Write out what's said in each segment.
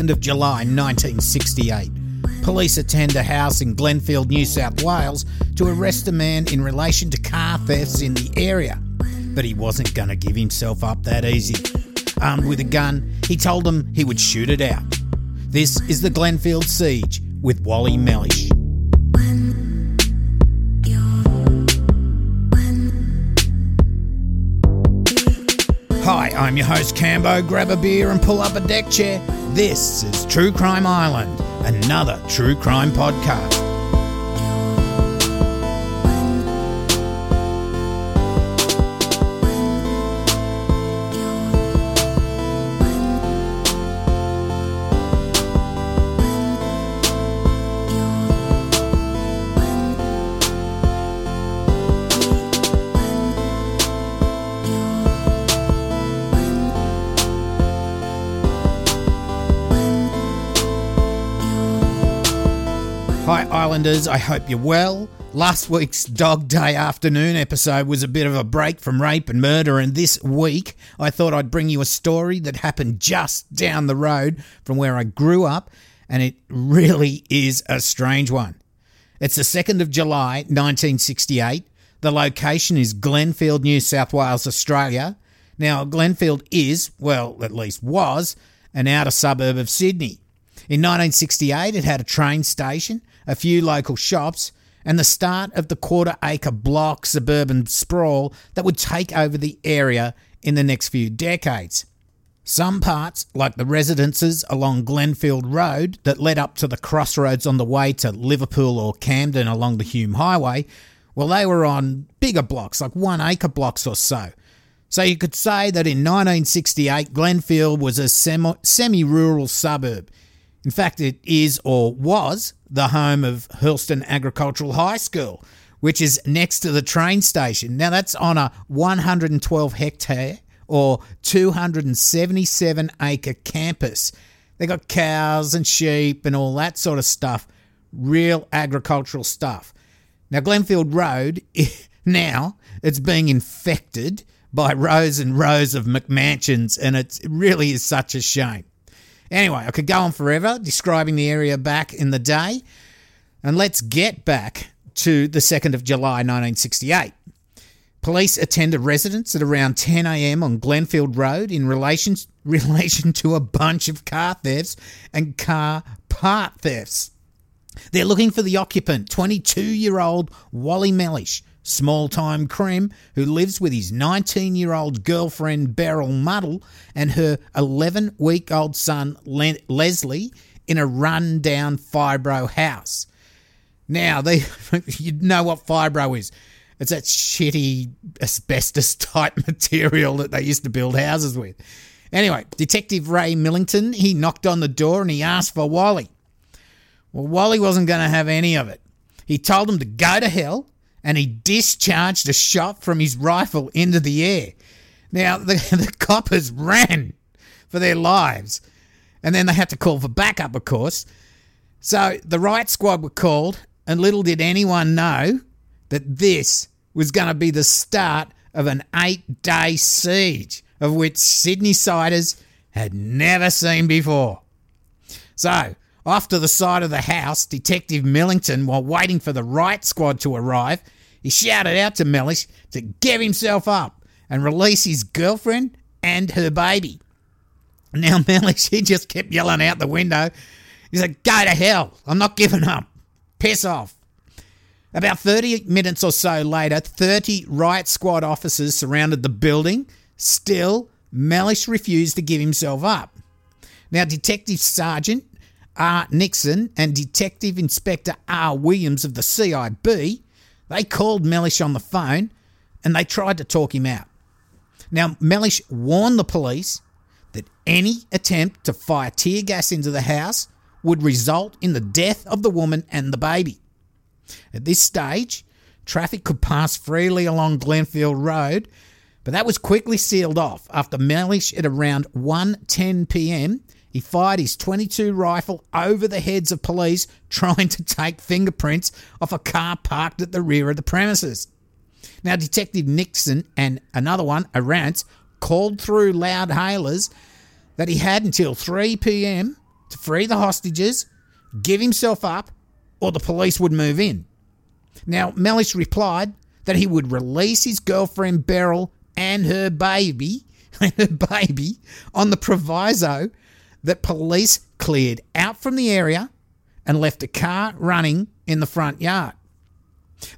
2nd of July 1968. Police attend a house in Glenfield, New South Wales to arrest a man in relation to car thefts in the area. But he wasn't going to give himself up that easy. Armed with a gun, he told them he would shoot it out. This is the Glenfield Siege with Wally Mellish. I'm your host Cambo. Grab a beer and pull up a deck chair. This is True Crime Island, another true crime podcast. Islanders. I hope you're well. Last week's Dog Day afternoon episode was a bit of a break from rape and murder, and this week I thought I'd bring you a story that happened just down the road from where I grew up, and it really is a strange one. It's the 2nd of July, 1968. The location is Glenfield, New South Wales, Australia. Now, Glenfield is, well, at least was, an outer suburb of Sydney. In 1968, it had a train station, a few local shops, and the start of the quarter acre block suburban sprawl that would take over the area in the next few decades. Some parts, like the residences along Glenfield Road that led up to the crossroads on the way to Liverpool or Camden along the Hume Highway, well, they were on bigger blocks, like one acre blocks or so. So you could say that in 1968, Glenfield was a semi rural suburb. In fact, it is or was the home of Hurlstone Agricultural High School, which is next to the train station. Now, that's on a 112 hectare or 277 acre campus. They got cows and sheep and all that sort of stuff, real agricultural stuff. Now, Glenfield Road, now it's being infected by rows and rows of McMansions, and it really is such a shame. Anyway, I could go on forever describing the area back in the day. And let's get back to the 2nd of July 1968. Police attend a residence at around 10 a.m. on Glenfield Road in relation, relation to a bunch of car thefts and car part thefts. They're looking for the occupant, 22 year old Wally Mellish, small time Crem, who lives with his 19 year old girlfriend Beryl Muddle and her 11 week old son Le- Leslie in a run down fibro house. Now, they, you know what fibro is. It's that shitty asbestos type material that they used to build houses with. Anyway, Detective Ray Millington, he knocked on the door and he asked for Wally. Well, Wally wasn't going to have any of it. He told him to go to hell and he discharged a shot from his rifle into the air. Now, the, the coppers ran for their lives, and then they had to call for backup, of course. So the riot squad were called, and little did anyone know that this was going to be the start of an eight day siege, of which Sydney siders had never seen before. So, off to the side of the house, Detective Millington, while waiting for the riot squad to arrive, he shouted out to Mellish to give himself up and release his girlfriend and her baby. Now, Mellish, he just kept yelling out the window. He said, Go to hell. I'm not giving up. Piss off. About 30 minutes or so later, 30 riot squad officers surrounded the building. Still, Mellish refused to give himself up. Now, Detective Sergeant R. Nixon and Detective Inspector R. Williams of the CIB, they called Mellish on the phone and they tried to talk him out. Now, Mellish warned the police that any attempt to fire tear gas into the house would result in the death of the woman and the baby. At this stage, traffic could pass freely along Glenfield Road, but that was quickly sealed off after Mellish at around 1:10 p.m. he fired his 22 rifle over the heads of police trying to take fingerprints off a car parked at the rear of the premises. Now, Detective Nixon and another one, Arantz, called through loud hailers that he had until 3 p.m. to free the hostages, give himself up, or the police would move in. Now, Mellish replied that he would release his girlfriend Beryl and her baby, her baby, on the proviso that police cleared out from the area and left a car running in the front yard.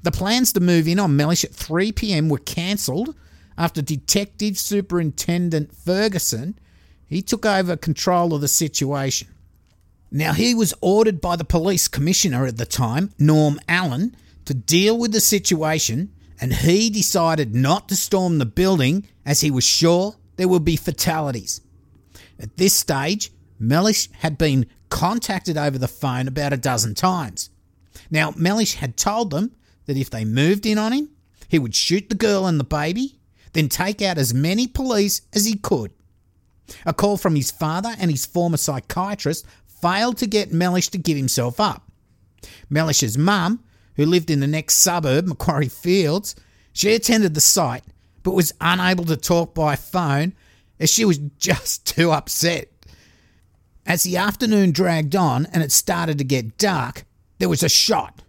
The plans to move in on Mellish at 3 pm were cancelled after Detective Superintendent Ferguson he took over control of the situation. Now he was ordered by the police commissioner at the time, Norm Allen, to deal with the situation and he decided not to storm the building as he was sure there would be fatalities. At this stage, Mellish had been contacted over the phone about a dozen times. Now, Mellish had told them that if they moved in on him, he would shoot the girl and the baby, then take out as many police as he could. A call from his father and his former psychiatrist failed to get Mellish to give himself up. Mellish's mum, who lived in the next suburb, Macquarie Fields, she attended the site but was unable to talk by phone as she was just too upset. As the afternoon dragged on and it started to get dark, there was a shot.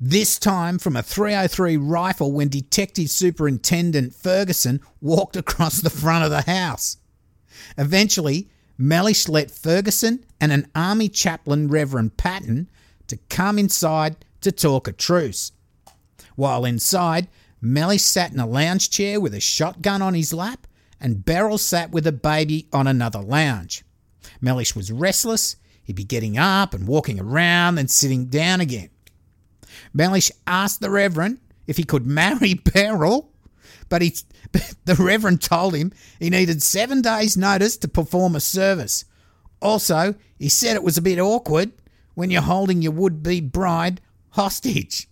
This time from a 303 rifle when Detective Superintendent Ferguson walked across the front of the house. Eventually, Mellish let Ferguson and an army chaplain, Reverend Patton, to come inside to talk a truce. While inside, Mellish sat in a lounge chair with a shotgun on his lap, and Beryl sat with a baby on another lounge. Mellish was restless. He'd be getting up and walking around, then sitting down again. Mellish asked the Reverend if he could marry Beryl, but he, the Reverend told him he needed seven days' notice to perform a service. Also, he said it was a bit awkward when you're holding your would be bride hostage.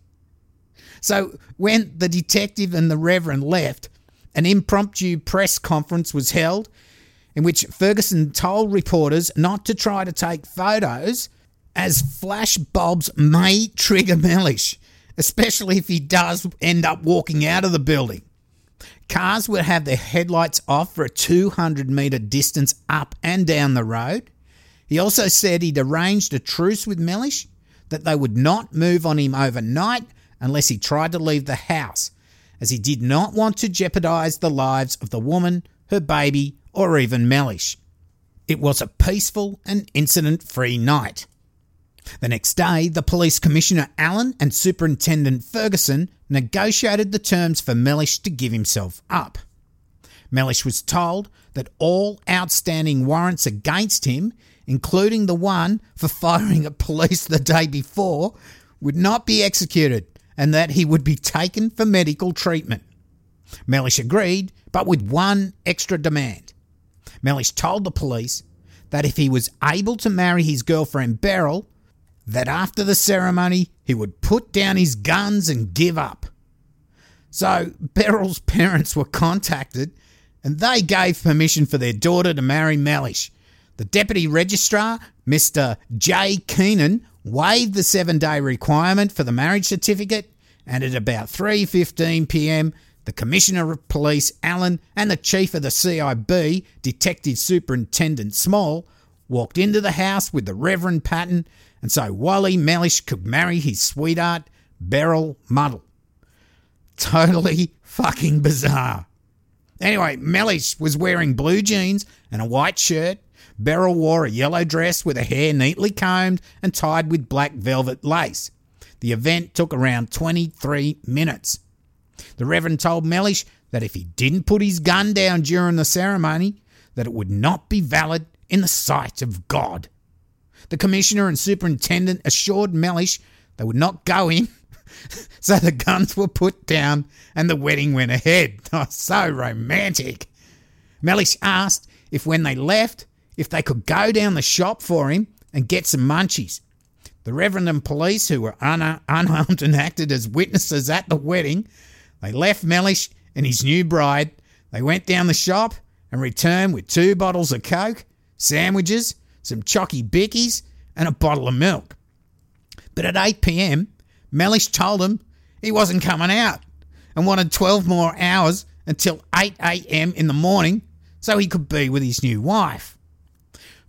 So when the detective and the Reverend left, an impromptu press conference was held in which Ferguson told reporters not to try to take photos as flash bulbs may trigger Mellish, especially if he does end up walking out of the building. Cars would have their headlights off for a 200 metre distance up and down the road. He also said he'd arranged a truce with Mellish, that they would not move on him overnight unless he tried to leave the house, as he did not want to jeopardise the lives of the woman, her baby, or even Mellish. It was a peaceful and incident free night. The next day, the police commissioner Allen and Superintendent Ferguson negotiated the terms for Mellish to give himself up. Mellish was told that all outstanding warrants against him, including the one for firing at police the day before, would not be executed and that he would be taken for medical treatment. Mellish agreed, but with one extra demand. Mellish told the police that if he was able to marry his girlfriend Beryl, that after the ceremony he would put down his guns and give up. So Beryl's parents were contacted and they gave permission for their daughter to marry Mellish. The deputy registrar, Mr. J. Keenan, waived the seven day requirement for the marriage certificate, and at about 3:15 p.m., the Commissioner of Police Allen and the Chief of the CIB, Detective Superintendent Small, walked into the house with the Reverend Patton, and so Wally Mellish could marry his sweetheart, Beryl Muddle. Totally fucking bizarre. Anyway, Mellish was wearing blue jeans and a white shirt, Beryl wore a yellow dress with her hair neatly combed and tied with black velvet lace. The event took around 23 minutes. The Reverend told Mellish that if he didn't put his gun down during the ceremony, that it would not be valid in the sight of God. The Commissioner and Superintendent assured Mellish they would not go in, so the guns were put down and the wedding went ahead. Oh, so romantic. Mellish asked if when they left, if they could go down the shop for him and get some munchies. The Reverend and police, who were un- unarmed and acted as witnesses at the wedding, they left Mellish and his new bride. They went down the shop and returned with two bottles of Coke, sandwiches, some chocky bickies, and a bottle of milk. But at 8 pm, Mellish told him he wasn't coming out and wanted 12 more hours until 8 am in the morning so he could be with his new wife.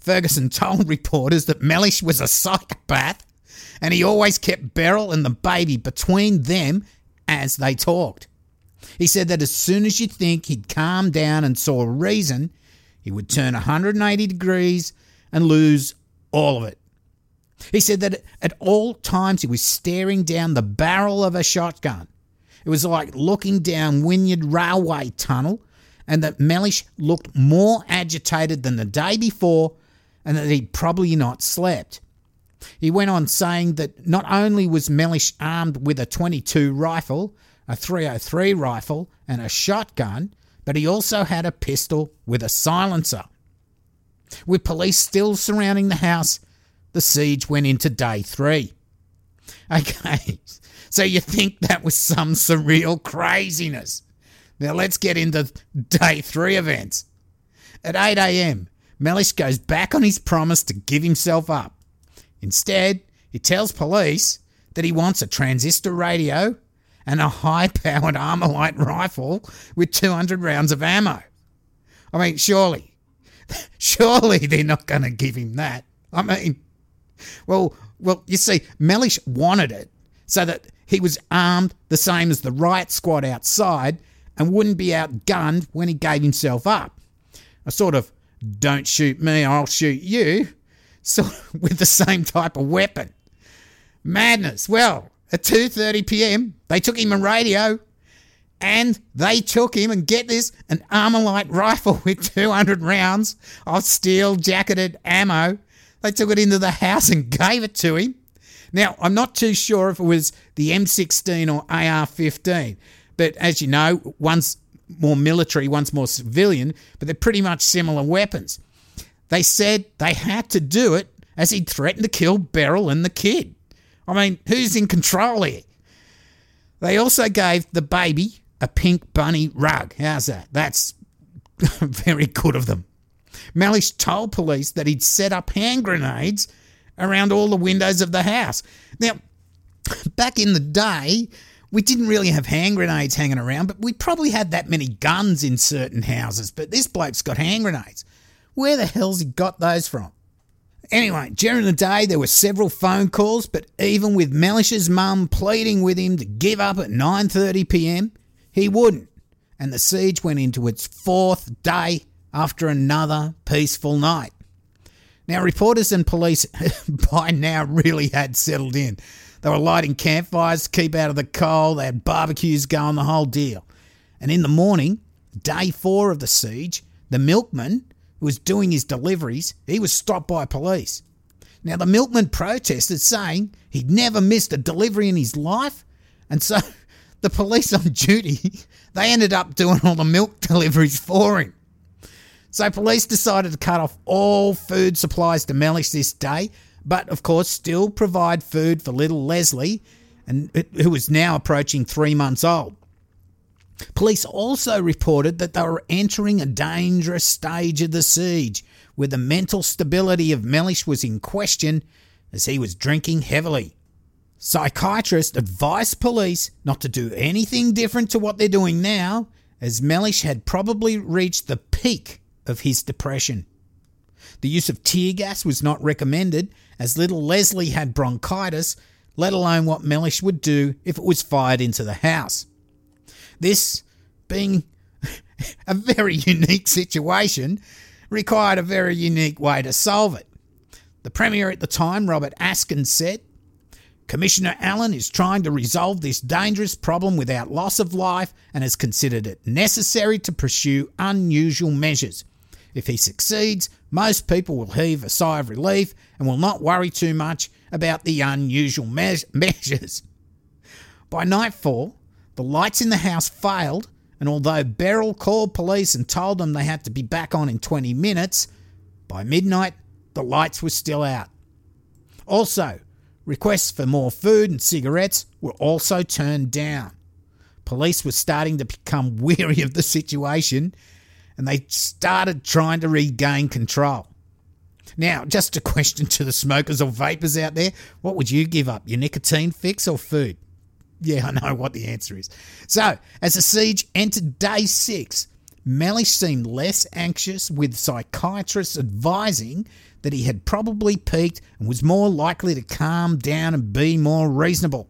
Ferguson told reporters that Mellish was a psychopath and he always kept Beryl and the baby between them as they talked. He said that as soon as you think he'd calmed down and saw reason, he would turn 180 degrees and lose all of it. He said that at all times he was staring down the barrel of a shotgun. It was like looking down Wynyard Railway Tunnel, and that Mellish looked more agitated than the day before, and that he'd probably not slept. He went on saying that not only was Mellish armed with a 22 rifle, a 303 rifle, and a shotgun, but he also had a pistol with a silencer. With police still surrounding the house, the siege went into day three. Okay, so you think that was some surreal craziness. Now let's get into day three events. At 8 am, Mellish goes back on his promise to give himself up. Instead, he tells police that he wants a transistor radio and a high powered Armalite rifle with 200 rounds of ammo. I mean, surely, surely they're not going to give him that. I mean, well, well, you see, Mellish wanted it so that he was armed the same as the riot squad outside and wouldn't be outgunned when he gave himself up. A sort of don't shoot me, I'll shoot you, sort of with the same type of weapon. Madness. Well, at 2:30 p.m., they took him a radio and they took him and get this an Armalite rifle with 200 rounds of steel jacketed ammo. They took it into the house and gave it to him. Now, I'm not too sure if it was the M16 or AR15, but as you know, one's more military, one's more civilian, but they're pretty much similar weapons. They said they had to do it as he'd threatened to kill Beryl and the kid. I mean, who's in control here? They also gave the baby a pink bunny rug. How's that? That's very good of them. Mellish told police that he'd set up hand grenades around all the windows of the house. Now, back in the day, we didn't really have hand grenades hanging around, but we probably had that many guns in certain houses. But this bloke's got hand grenades. Where the hell's he got those from? Anyway, during the day there were several phone calls, but even with Mellish's mum pleading with him to give up at 9:30 p.m., he wouldn't. And the siege went into its fourth day after another peaceful night. Now, reporters and police by now really had settled in. They were lighting campfires to keep out of the cold, they had barbecues going, the whole deal. And in the morning, day four of the siege, the milkman who was doing his deliveries, he was stopped by police. Now, the milkman protested, saying he'd never missed a delivery in his life, and so the police on duty, they ended up doing all the milk deliveries for him. So police decided to cut off all food supplies to Mellish this day, but of course still provide food for little Leslie, and who was now approaching three months old. Police also reported that they were entering a dangerous stage of the siege, where the mental stability of Mellish was in question as he was drinking heavily. Psychiatrists advised police not to do anything different to what they're doing now, as Mellish had probably reached the peak of his depression. The use of tear gas was not recommended, as little Leslie had bronchitis, let alone what Mellish would do if it was fired into the house. This, being a very unique situation, required a very unique way to solve it. The Premier at the time, Robert Askin, said, Commissioner Allen is trying to resolve this dangerous problem without loss of life and has considered it necessary to pursue unusual measures. If he succeeds, most people will heave a sigh of relief and will not worry too much about the unusual me- measures. By nightfall, the lights in the house failed, and although Beryl called police and told them they had to be back on in 20 minutes, by midnight the lights were still out. Also, requests for more food and cigarettes were also turned down. Police were starting to become weary of the situation and they started trying to regain control. Now, just a question to the smokers or vapors out there what would you give up, your nicotine fix or food? Yeah, I know what the answer is. So, as the siege entered day six, Mellish seemed less anxious, with psychiatrists advising that he had probably peaked and was more likely to calm down and be more reasonable.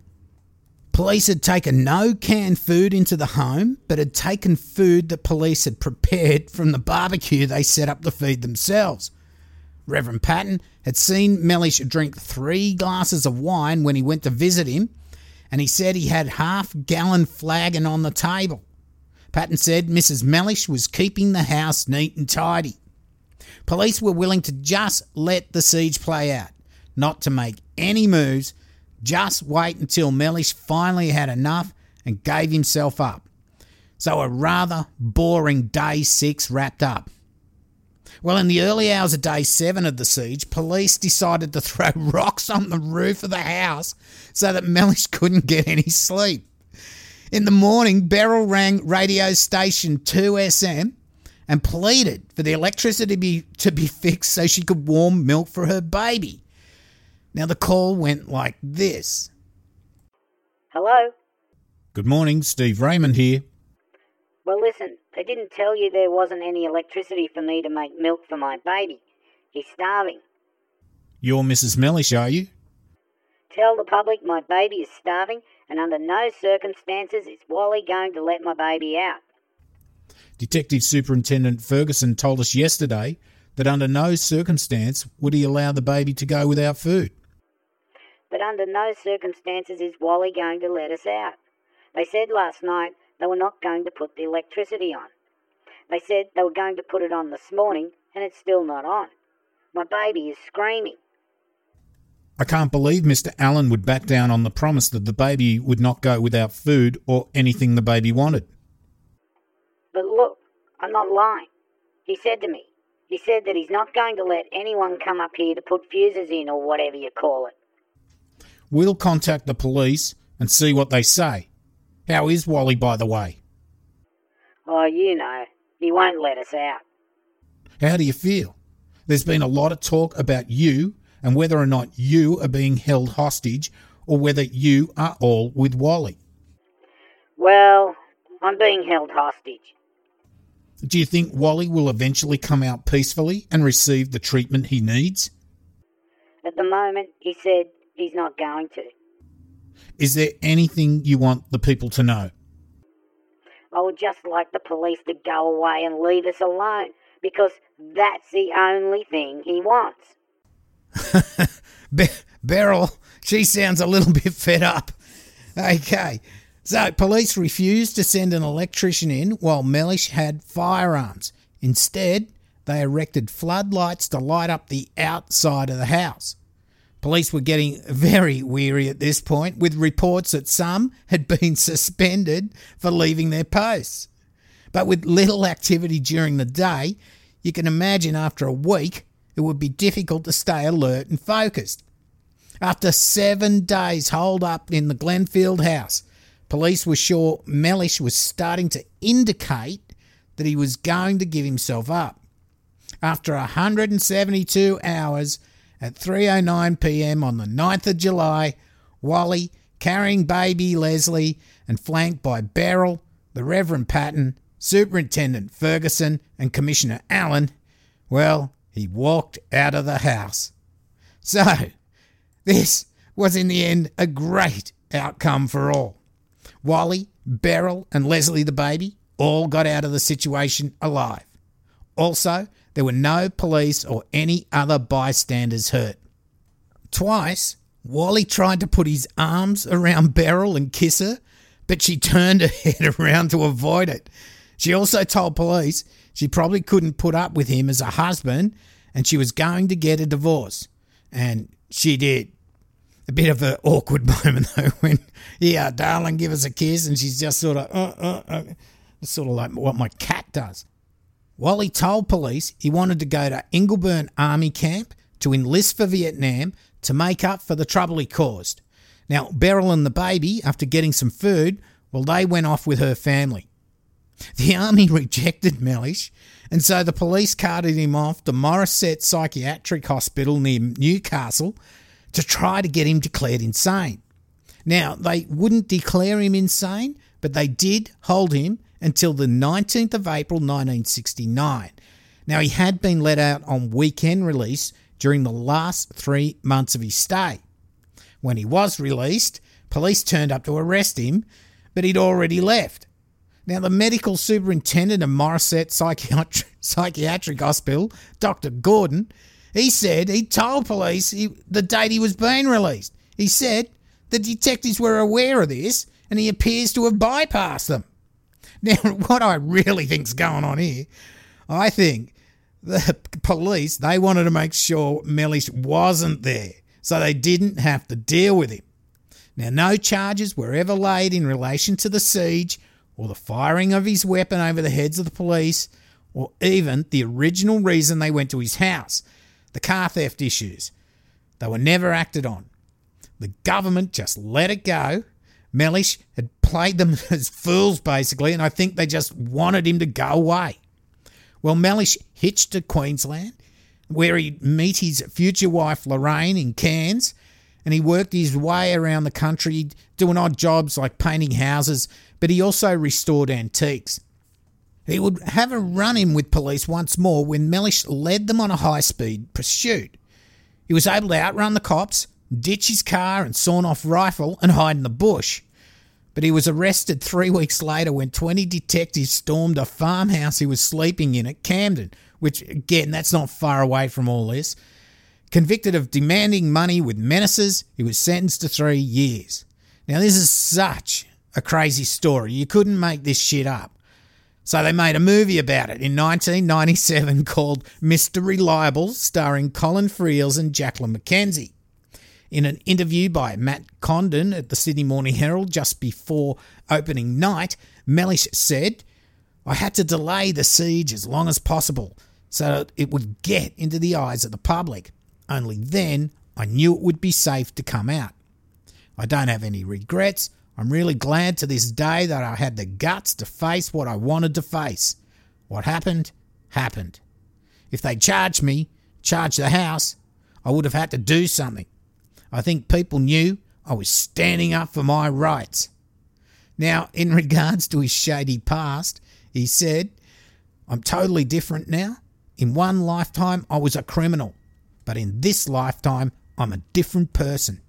Police had taken no canned food into the home, but had taken food that police had prepared from the barbecue they set up to feed themselves. Reverend Patton had seen Mellish drink three glasses of wine when he went to visit him, and he said he had half gallon flagon on the table. Patton said Mrs. Mellish was keeping the house neat and tidy. Police were willing to just let the siege play out, not to make any moves, just wait until Mellish finally had enough and gave himself up. So a rather boring day six wrapped up. Well, in the early hours of day seven of the siege, police decided to throw rocks on the roof of the house so that Mellish couldn't get any sleep. In the morning, Beryl rang radio station 2SM and pleaded for the electricity to be, to be fixed so she could warm milk for her baby. Now, the call went like this Hello? Good morning, Steve Raymond here. Well, listen, they didn't tell you there wasn't any electricity for me to make milk for my baby. He's starving. You're Mrs. Mellish, are you? Tell the public my baby is starving, and under no circumstances is Wally going to let my baby out. Detective Superintendent Ferguson told us yesterday that under no circumstance would he allow the baby to go without food. But under no circumstances is Wally going to let us out. They said last night they were not going to put the electricity on. They said they were going to put it on this morning, and it's still not on. My baby is screaming. I can't believe Mr. Allen would back down on the promise that the baby would not go without food or anything the baby wanted. But look, I'm not lying. He said to me, he said that he's not going to let anyone come up here to put fuses in or whatever you call it. We'll contact the police and see what they say. How is Wally, by the way? Oh, you know, he won't let us out. How do you feel? There's been a lot of talk about you and whether or not you are being held hostage or whether you are all with Wally. Well, I'm being held hostage. Do you think Wally will eventually come out peacefully and receive the treatment he needs? At the moment, he said he's not going to. Is there anything you want the people to know? I would just like the police to go away and leave us alone because that's the only thing he wants. Be- Beryl, she sounds a little bit fed up. Okay, so police refused to send an electrician in while Mellish had firearms. Instead, they erected floodlights to light up the outside of the house. Police were getting very weary at this point, with reports that some had been suspended for leaving their posts. But with little activity during the day, you can imagine after a week it would be difficult to stay alert and focused. After seven days holed up in the Glenfield house, police were sure Mellish was starting to indicate that he was going to give himself up. After 172 hours, at 3:09 p.m. on the 9th of July, Wally, carrying baby Leslie and flanked by Beryl, the Reverend Patton, Superintendent Ferguson, and Commissioner Allen, well, he walked out of the house. So, this was in the end a great outcome for all. Wally, Beryl, and Leslie the baby all got out of the situation alive. Also, there were no police or any other bystanders hurt. Twice, Wally tried to put his arms around Beryl and kiss her, but she turned her head around to avoid it. She also told police she probably couldn't put up with him as a husband and she was going to get a divorce. And she did. A bit of an awkward moment though when, yeah, darling, give us a kiss, and she's just sort of, uh, uh, uh, sort of like what my cat does. Wally told police he wanted to go to Ingleburn Army Camp to enlist for Vietnam to make up for the trouble he caused. Now, Beryl and the baby, after getting some food, well, they went off with her family. The army rejected Mellish, and so the police carted him off to Morisset Psychiatric Hospital near Newcastle to try to get him declared insane. Now, they wouldn't declare him insane, but they did hold him until the 19th of April 1969. Now, he had been let out on weekend release during the last three months of his stay. When he was released, police turned up to arrest him, but he'd already left. Now, the medical superintendent of Morisset Psychiatri- Psychiatric Hospital, Dr. Gordon, he said he told police he, the date he was being released. He said the detectives were aware of this and he appears to have bypassed them. Now, what I really think's going on here, I think the police, they wanted to make sure Mellish wasn't there so they didn't have to deal with him. Now, no charges were ever laid in relation to the siege or the firing of his weapon over the heads of the police or even the original reason they went to his house the car theft issues. They were never acted on. The government just let it go. Mellish had played them as fools, basically, and I think they just wanted him to go away. Well, Mellish hitched to Queensland, where he'd meet his future wife Lorraine in Cairns, and he worked his way around the country doing odd jobs like painting houses, but he also restored antiques. He would have a run in with police once more when Mellish led them on a high speed pursuit. He was able to outrun the cops, ditch his car and sawn off rifle, and hide in the bush. But he was arrested three weeks later when 20 detectives stormed a farmhouse he was sleeping in at Camden, which, again, that's not far away from all this. Convicted of demanding money with menaces, he was sentenced to three years. Now, this is such a crazy story. You couldn't make this shit up. So they made a movie about it in 1997 called Mr. Reliable, starring Colin Friels and Jacqueline McKenzie. In an interview by Matt Condon at the Sydney Morning Herald just before opening night, Mellish said, I had to delay the siege as long as possible so it would get into the eyes of the public. Only then I knew it would be safe to come out. I don't have any regrets. I'm really glad to this day that I had the guts to face what I wanted to face. What happened, happened. If they charged me, charged the house, I would have had to do something. I think people knew I was standing up for my rights. Now, in regards to his shady past, he said, I'm totally different now. In one lifetime, I was a criminal, but in this lifetime, I'm a different person.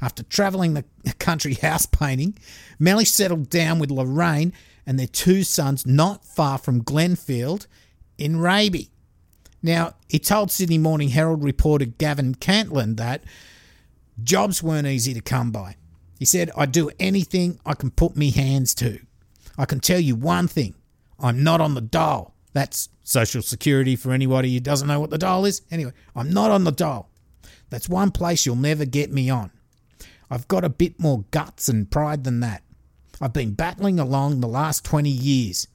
After travelling the country house painting, Mellish settled down with Lorraine and their two sons not far from Glenfield in Raby. Now, he told Sydney Morning Herald reporter Gavin Cantland that jobs weren't easy to come by. He said, I do anything I can put me hands to. I can tell you one thing I'm not on the dole. That's Social Security for anybody who doesn't know what the dole is. Anyway, I'm not on the dole. That's one place you'll never get me on. I've got a bit more guts and pride than that. I've been battling along the last 20 years.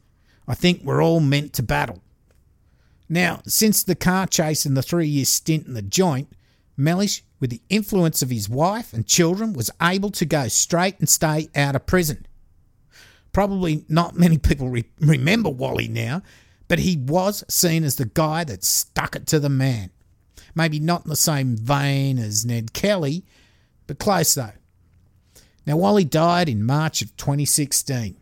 I think we're all meant to battle. Now, since the car chase and the three year stint in the joint, Mellish, with the influence of his wife and children, was able to go straight and stay out of prison. Probably not many people re- remember Wally now, but he was seen as the guy that stuck it to the man. Maybe not in the same vein as Ned Kelly, but close though. Now, Wally died in March of 2016.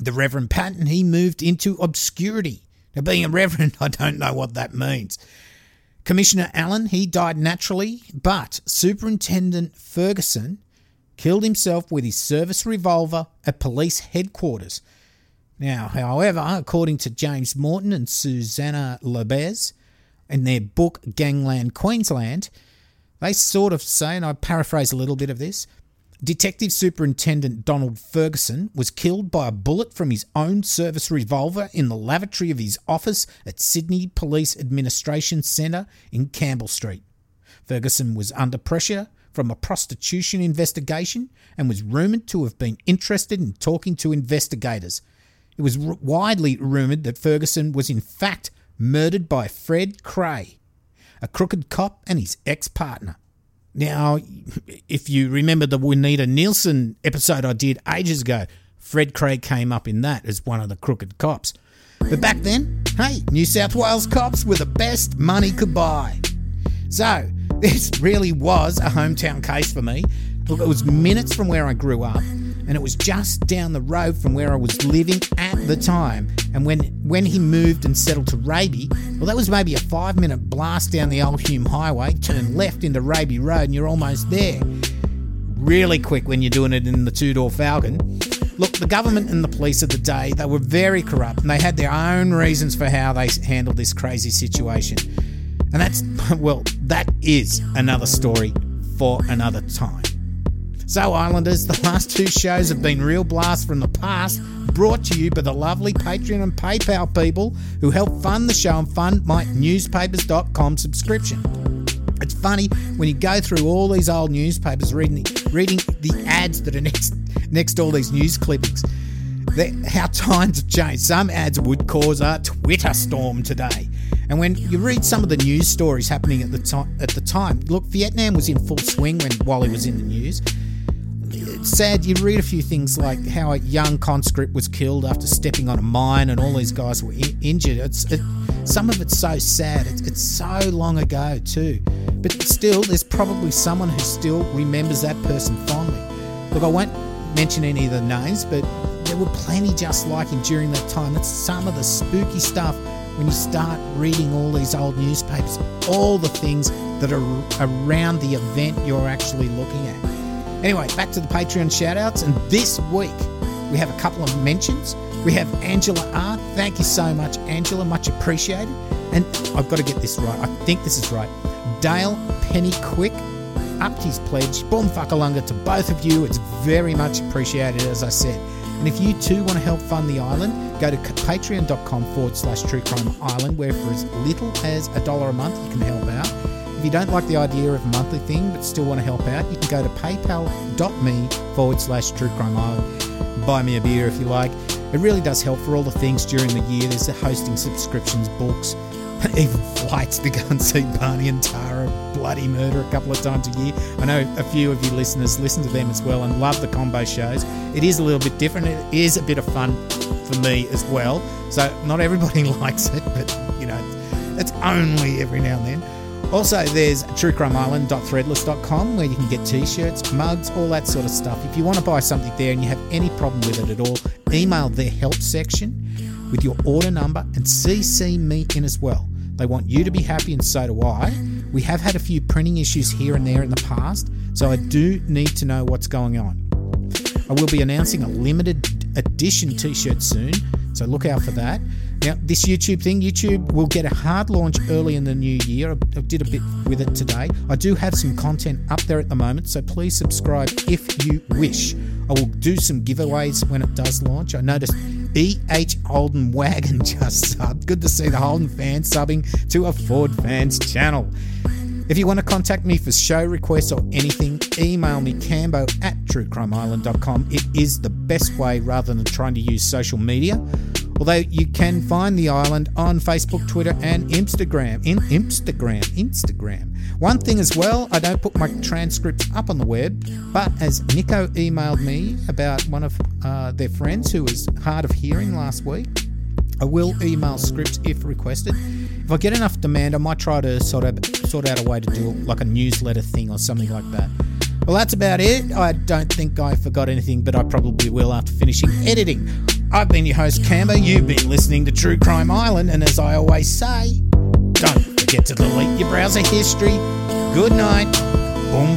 The Reverend Patton, he moved into obscurity. Now, being a reverend, I don't know what that means. Commissioner Allen, he died naturally, but Superintendent Ferguson killed himself with his service revolver at police headquarters. Now, however, according to James Morton and Susanna Lobez in their book Gangland Queensland, they sort of say, and I paraphrase a little bit of this Detective Superintendent Donald Ferguson was killed by a bullet from his own service revolver in the lavatory of his office at Sydney Police Administration Centre in Campbell Street. Ferguson was under pressure from a prostitution investigation and was rumoured to have been interested in talking to investigators. It was r- widely rumoured that Ferguson was in fact murdered by Fred Krahe, a crooked cop and his ex partner. Now, if you remember the Juanita Nielsen episode I did ages ago, Fred Craig came up in that as one of the crooked cops. But back then, hey, New South Wales cops were the best money could buy. So, this really was a hometown case for me. Look, it was minutes from where I grew up. And it was just down the road from where I was living at the time. And when when he moved and settled to Raby, well, that was maybe a five minute blast down the old Hume Highway, turn left into Raby Road, and you're almost there. Really quick when you're doing it in the two door Falcon. Look, the government and the police of the day, they were very corrupt and they had their own reasons for how they handled this crazy situation. And that's, well, that is another story for another time. So, Islanders, the last two shows have been real blasts from the past, brought to you by the lovely Patreon and PayPal people who help fund the show and fund my newspapers.com subscription. It's funny when you go through all these old newspapers reading reading the ads that are next next to all these news clippings. How times have changed. Some ads would cause a Twitter storm today. And when you read some of the news stories happening at the time, at the time, look, Vietnam was in full swing when Wally was in the news sad. You read a few things like how a young conscript was killed after stepping on a mine, and all these guys were I- injured. It's it, some of it's so sad. It's, it's so long ago too, but still, there's probably someone who still remembers that person fondly. Look, I won't mention any of the names, but there were plenty just like him during that time. That's some of the spooky stuff when you start reading all these old newspapers, all the things that are around the event you're actually looking at. Anyway, back to the Patreon shoutouts. And this week, we have a couple of mentions. We have Angela R. Thank you so much, Angela. Much appreciated. And I've got to get this right. I think this is right. Dale Penny Quick upped his pledge. Boom fuckalunga to both of you. It's very much appreciated, as I said. And if you too want to help fund the island, go to patreon.com forward slash true crime island, where for as little as a dollar a month you can help out. If you don't like the idea of a monthly thing but still want to help out, you can go to paypal.me forward slash true crime island. Buy me a beer if you like. It really does help for all the things during the year. There's the hosting subscriptions, books, even flights to go and see Barney and Tara Bloody Murder a couple of times a year. I know a few of you listeners listen to them as well and love the combo shows. It is a little bit different. It is a bit of fun for me as well. So not everybody likes it, but you know, it's only every now and then. Also, there's truecrimeisland.threadless.com where you can get t shirts, mugs, all that sort of stuff. If you want to buy something there and you have any problem with it at all, email their help section with your order number and CC me in as well. They want you to be happy, and so do I. We have had a few printing issues here and there in the past, so I do need to know what's going on. I will be announcing a limited edition t shirt soon, so look out for that. Now, this YouTube thing, YouTube will get a hard launch early in the new year. I did a bit with it today. I do have some content up there at the moment, so please subscribe if you wish. I will do some giveaways when it does launch. I noticed E.H. Holden Wagon just subbed. Good to see the Holden fans subbing to a Ford fans channel. If you want to contact me for show requests or anything, email me cambo at truecrimeisland.com. It is the best way rather than trying to use social media. Although you can find the island on Facebook, Twitter, and Instagram. In Instagram, Instagram. One thing as well, I don't put my transcripts up on the web, but as Nico emailed me about one of uh, their friends who was hard of hearing last week, I will email scripts if requested. If I get enough demand, I might try to sort of sort out a way to do like a newsletter thing or something like that. Well, that's about it. I don't think I forgot anything, but I probably will after finishing editing. I've been your host, Cambo. You've been listening to True Crime Island, and as I always say, don't forget to delete your browser history. Good night. Boom.